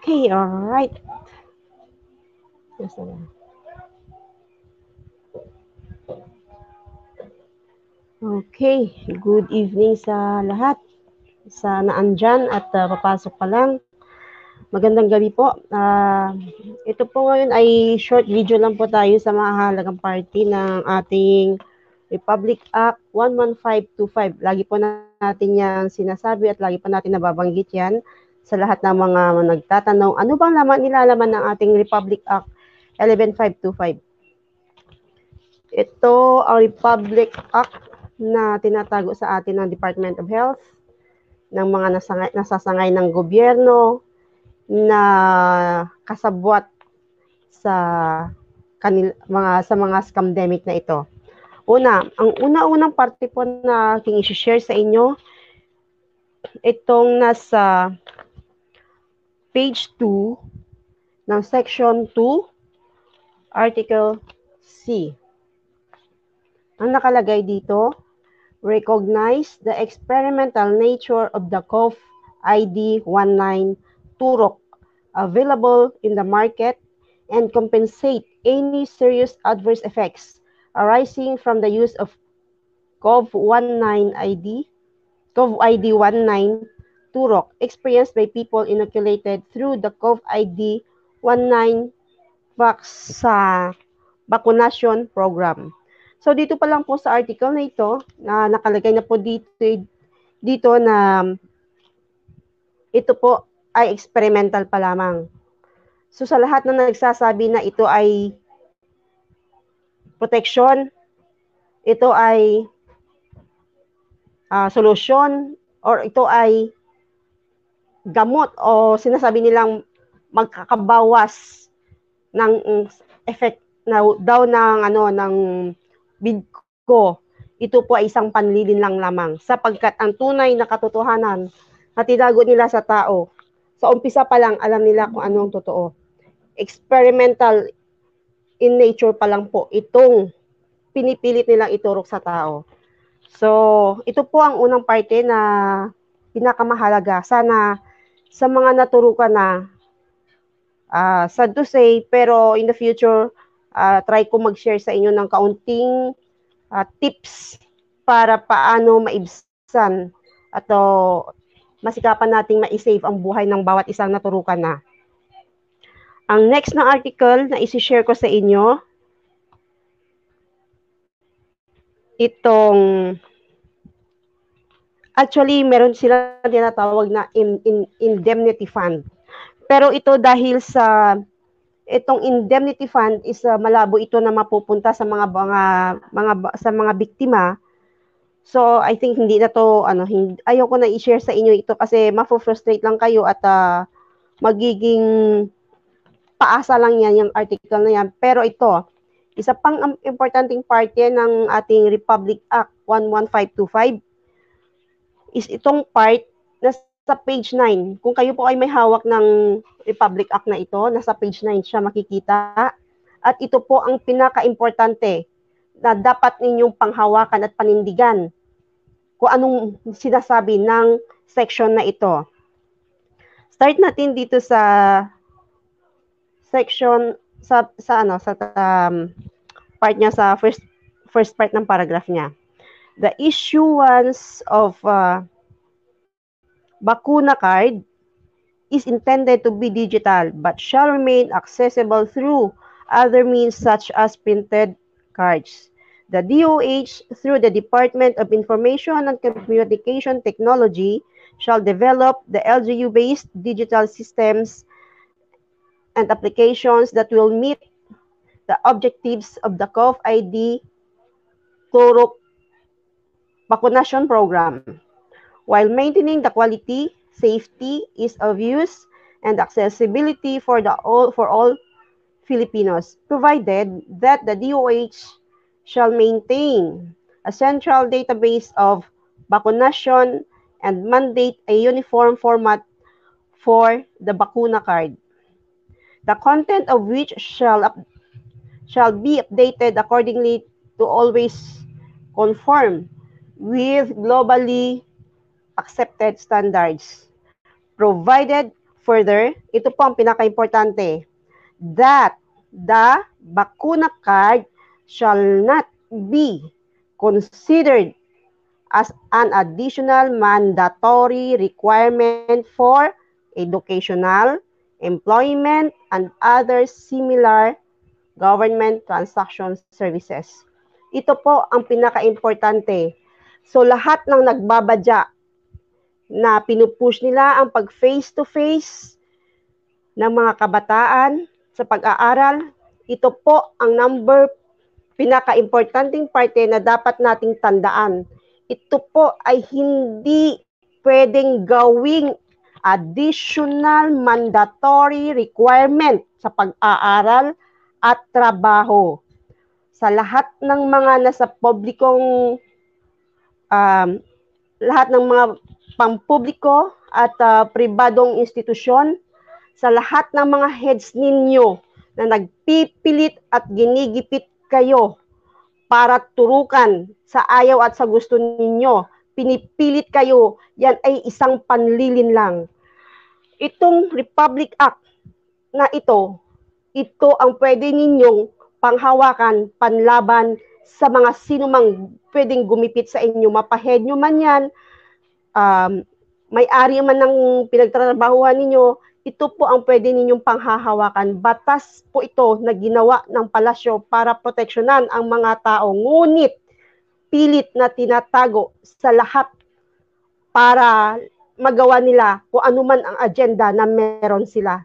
Okay, all right. Yes. Okay, good evening sa lahat. Sa naandyan at uh, papasok pa lang. Magandang gabi po. Uh, ito po ngayon ay short video lang po tayo sa mahalagang party ng ating Republic Act 11525. Lagi po natin yan sinasabi at lagi po natin nababanggit yan sa lahat ng mga nagtatanong, ano bang laman nilalaman ng ating Republic Act 11525? Ito ang Republic Act na tinatago sa atin ng Department of Health, ng mga nasangay, nasasangay ng gobyerno, na kasabwat sa kanil, mga sa mga scamdemic na ito. Una, ang una-unang parte po na aking i-share sa inyo, itong nasa page 2 ng section 2, article C. Ang nakalagay dito, recognize the experimental nature of the COF ID 19 Turok available in the market and compensate any serious adverse effects arising from the use of COV19 ID, COV ID 19 Turok experienced by people inoculated through the COV ID 19 vaccine vaccination program. So dito pa lang po sa article na ito, na nakalagay na po dito dito na ito po ay experimental pa lamang. So sa lahat na nagsasabi na ito ay protection, ito ay uh, solusyon, or ito ay gamot o sinasabi nilang magkakabawas ng effect na daw ng ano ng bid ko, ito po ay isang panlilin lang lamang sapagkat ang tunay na katotohanan na tinago nila sa tao, sa umpisa pa lang alam nila kung ano ang totoo. Experimental in nature pa lang po itong pinipilit nilang iturok sa tao. So, ito po ang unang parte na pinakamahalaga. Sana sa mga naturukan na uh, sad to say, pero in the future, uh, try ko mag-share sa inyo ng kaunting uh, tips para paano maibsan at uh, masikapan nating ma-save ang buhay ng bawat isang naturukan na. Ang next na article na isi-share ko sa inyo, itong actually meron sila tinatawag na in, in, indemnity fund. Pero ito dahil sa itong indemnity fund is uh, malabo ito na mapupunta sa mga mga mga sa mga biktima. So I think hindi na to ano hindi, ayoko na i-share sa inyo ito kasi mafo-frustrate lang kayo at uh, magiging paasa lang yan yung article na yan. Pero ito, isa pang importanteng parte ng ating Republic Act 11525 is itong part na sa page 9. Kung kayo po ay may hawak ng Republic Act na ito, nasa page 9 siya makikita. At ito po ang pinaka-importante na dapat ninyong panghawakan at panindigan kung anong sinasabi ng section na ito. Start natin dito sa section sa sa ano sa um, part niya sa first first part ng paragraph niya. The issuance of uh, Bakuna card is intended to be digital but shall remain accessible through other means such as printed cards. The DOH, through the Department of Information and Communication Technology, shall develop the LGU-based digital systems and applications that will meet the objectives of the COF ID Turok vaccination program. While maintaining the quality, safety, ease of use, and accessibility for the all for all Filipinos, provided that the DOH shall maintain a central database of vaccination and mandate a uniform format for the Bakuna card, the content of which shall up, shall be updated accordingly to always conform with globally accepted standards provided further, ito po ang pinaka-importante, that the bakuna card shall not be considered as an additional mandatory requirement for educational, employment, and other similar government transaction services. Ito po ang pinaka-importante. So lahat ng nagbabadya na pinupush nila ang pag face-to-face ng mga kabataan sa pag-aaral, ito po ang number pinaka-importanting parte na dapat nating tandaan. Ito po ay hindi pwedeng gawing additional mandatory requirement sa pag-aaral at trabaho. Sa lahat ng mga nasa publikong um, lahat ng mga pampubliko at uh, pribadong institusyon, sa lahat ng mga heads ninyo na nagpipilit at ginigipit kayo para turukan sa ayaw at sa gusto ninyo, pinipilit kayo, yan ay isang panlilin lang. Itong Republic Act na ito, ito ang pwede ninyong panghawakan, panlaban sa mga sino mang pwedeng gumipit sa inyo, mapahead nyo man yan, um, may-ari man ng pinagtatrabahuhan ninyo, ito po ang pwede ninyong panghahawakan. Batas po ito na ginawa ng palasyo para proteksyonan ang mga tao. Ngunit, pilit na tinatago sa lahat para magawa nila kung ano man ang agenda na meron sila.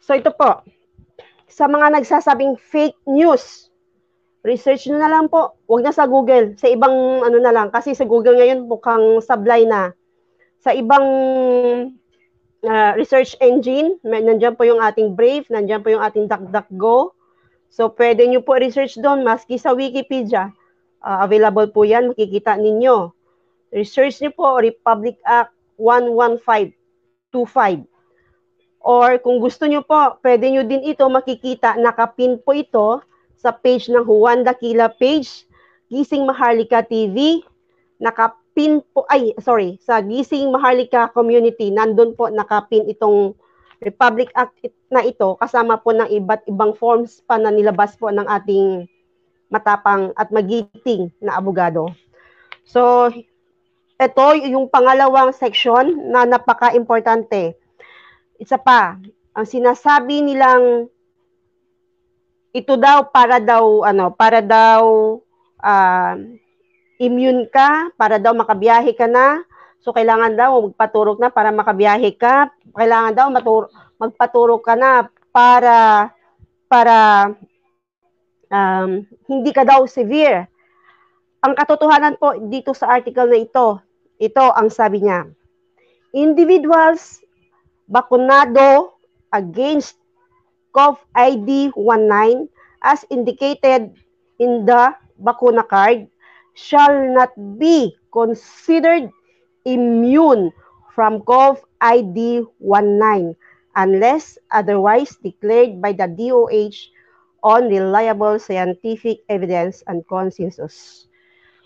So ito po, sa mga nagsasabing fake news, research nyo na lang po. Huwag na sa Google. Sa ibang ano na lang. Kasi sa Google ngayon mukhang sablay na. Sa ibang uh, research engine, nandiyan po yung ating Brave, nandiyan po yung ating DuckDuckGo. So pwede nyo po research doon, maski sa Wikipedia. Uh, available po yan, makikita ninyo. Research nyo po Republic Act 11525. Or kung gusto nyo po, pwede nyo din ito makikita, nakapin po ito sa page ng Juan Dakila page, Gising Maharlika TV, nakapin po, ay, sorry, sa Gising Maharlika Community, nandun po nakapin itong Republic Act na ito, kasama po ng iba't ibang forms pa na nilabas po ng ating matapang at magiting na abogado. So, ito yung pangalawang section na napaka-importante. Isa pa, ang sinasabi nilang ito daw para daw ano, para daw uh, immune ka, para daw makabiyahe ka na. So kailangan daw magpaturok na para makabiyahe ka. Kailangan daw matur magpaturok ka na para para um, hindi ka daw severe. Ang katotohanan po dito sa article na ito, ito ang sabi niya. Individuals bakunado against COV-ID 19 as indicated in the bakuna card shall not be considered immune from COV-ID 19 unless otherwise declared by the DOH on reliable scientific evidence and consensus.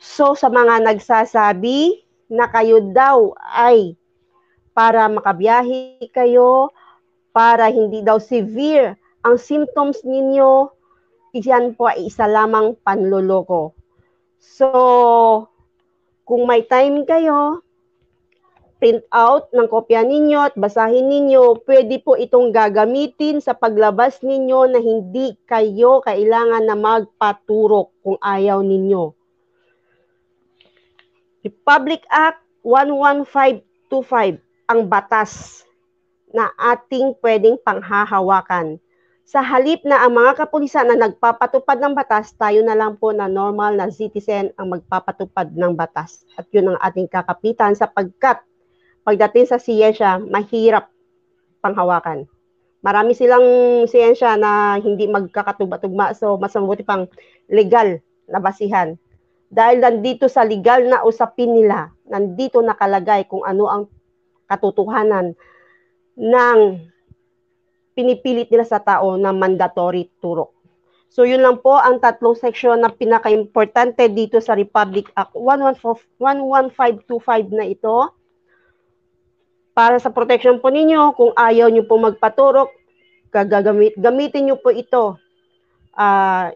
So sa mga nagsasabi na kayo daw ay para makabiyahe kayo, para hindi daw severe ang symptoms ninyo, iyan po ay isa lamang panloloko. So, kung may time kayo, print out ng kopya ninyo at basahin ninyo, pwede po itong gagamitin sa paglabas ninyo na hindi kayo kailangan na magpaturok kung ayaw ninyo. Republic Act 11525 ang batas na ating pwedeng panghahawakan. Sa halip na ang mga kapulisan na nagpapatupad ng batas, tayo na lang po na normal na citizen ang magpapatupad ng batas. At yun ang ating kakapitan sapagkat pagdating sa siyensya, mahirap panghawakan. Marami silang siyensya na hindi magkakatugma-tugma, so mas mabuti pang legal na basihan. Dahil nandito sa legal na usapin nila, nandito nakalagay kung ano ang katotohanan ng pinipilit nila sa tao na mandatory turok. So yun lang po ang tatlong seksyon na pinaka-importante dito sa Republic Act 11525 na ito para sa protection po ninyo, kung ayaw nyo po magpaturok, gagamit, gamitin nyo po ito. Uh,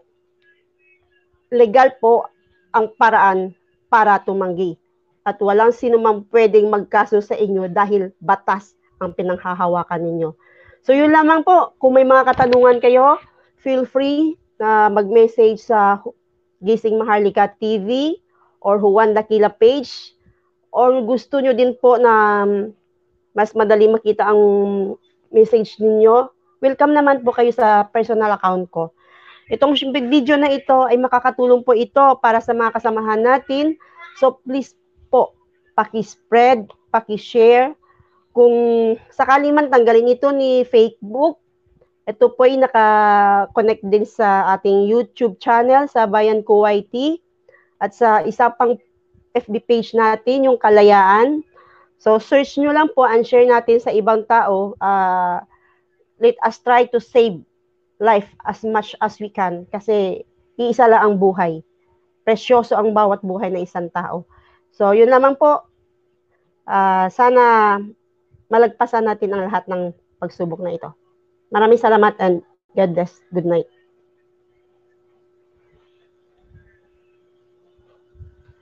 legal po ang paraan para tumanggi. At walang sino man pwedeng magkaso sa inyo dahil batas ang pinanghahawakan ninyo. So yun lamang po. Kung may mga katanungan kayo, feel free na mag-message sa Gising Maharlika TV or Juan Dakila page or gusto nyo din po na mas madali makita ang message ninyo, welcome naman po kayo sa personal account ko. Itong video na ito ay makakatulong po ito para sa mga kasamahan natin. So please po, paki-spread, paki-share. Kung sakali man tanggalin ito ni Facebook, ito po ay naka-connect din sa ating YouTube channel sa Bayan YT at sa isa pang FB page natin, yung Kalayaan. So, search nyo lang po and share natin sa ibang tao. Uh, let us try to save life as much as we can kasi iisa lang ang buhay. Presyoso ang bawat buhay ng isang tao. So, yun naman po. Uh, sana malagpasan natin ang lahat ng pagsubok na ito. Maraming salamat and God bless. Good night.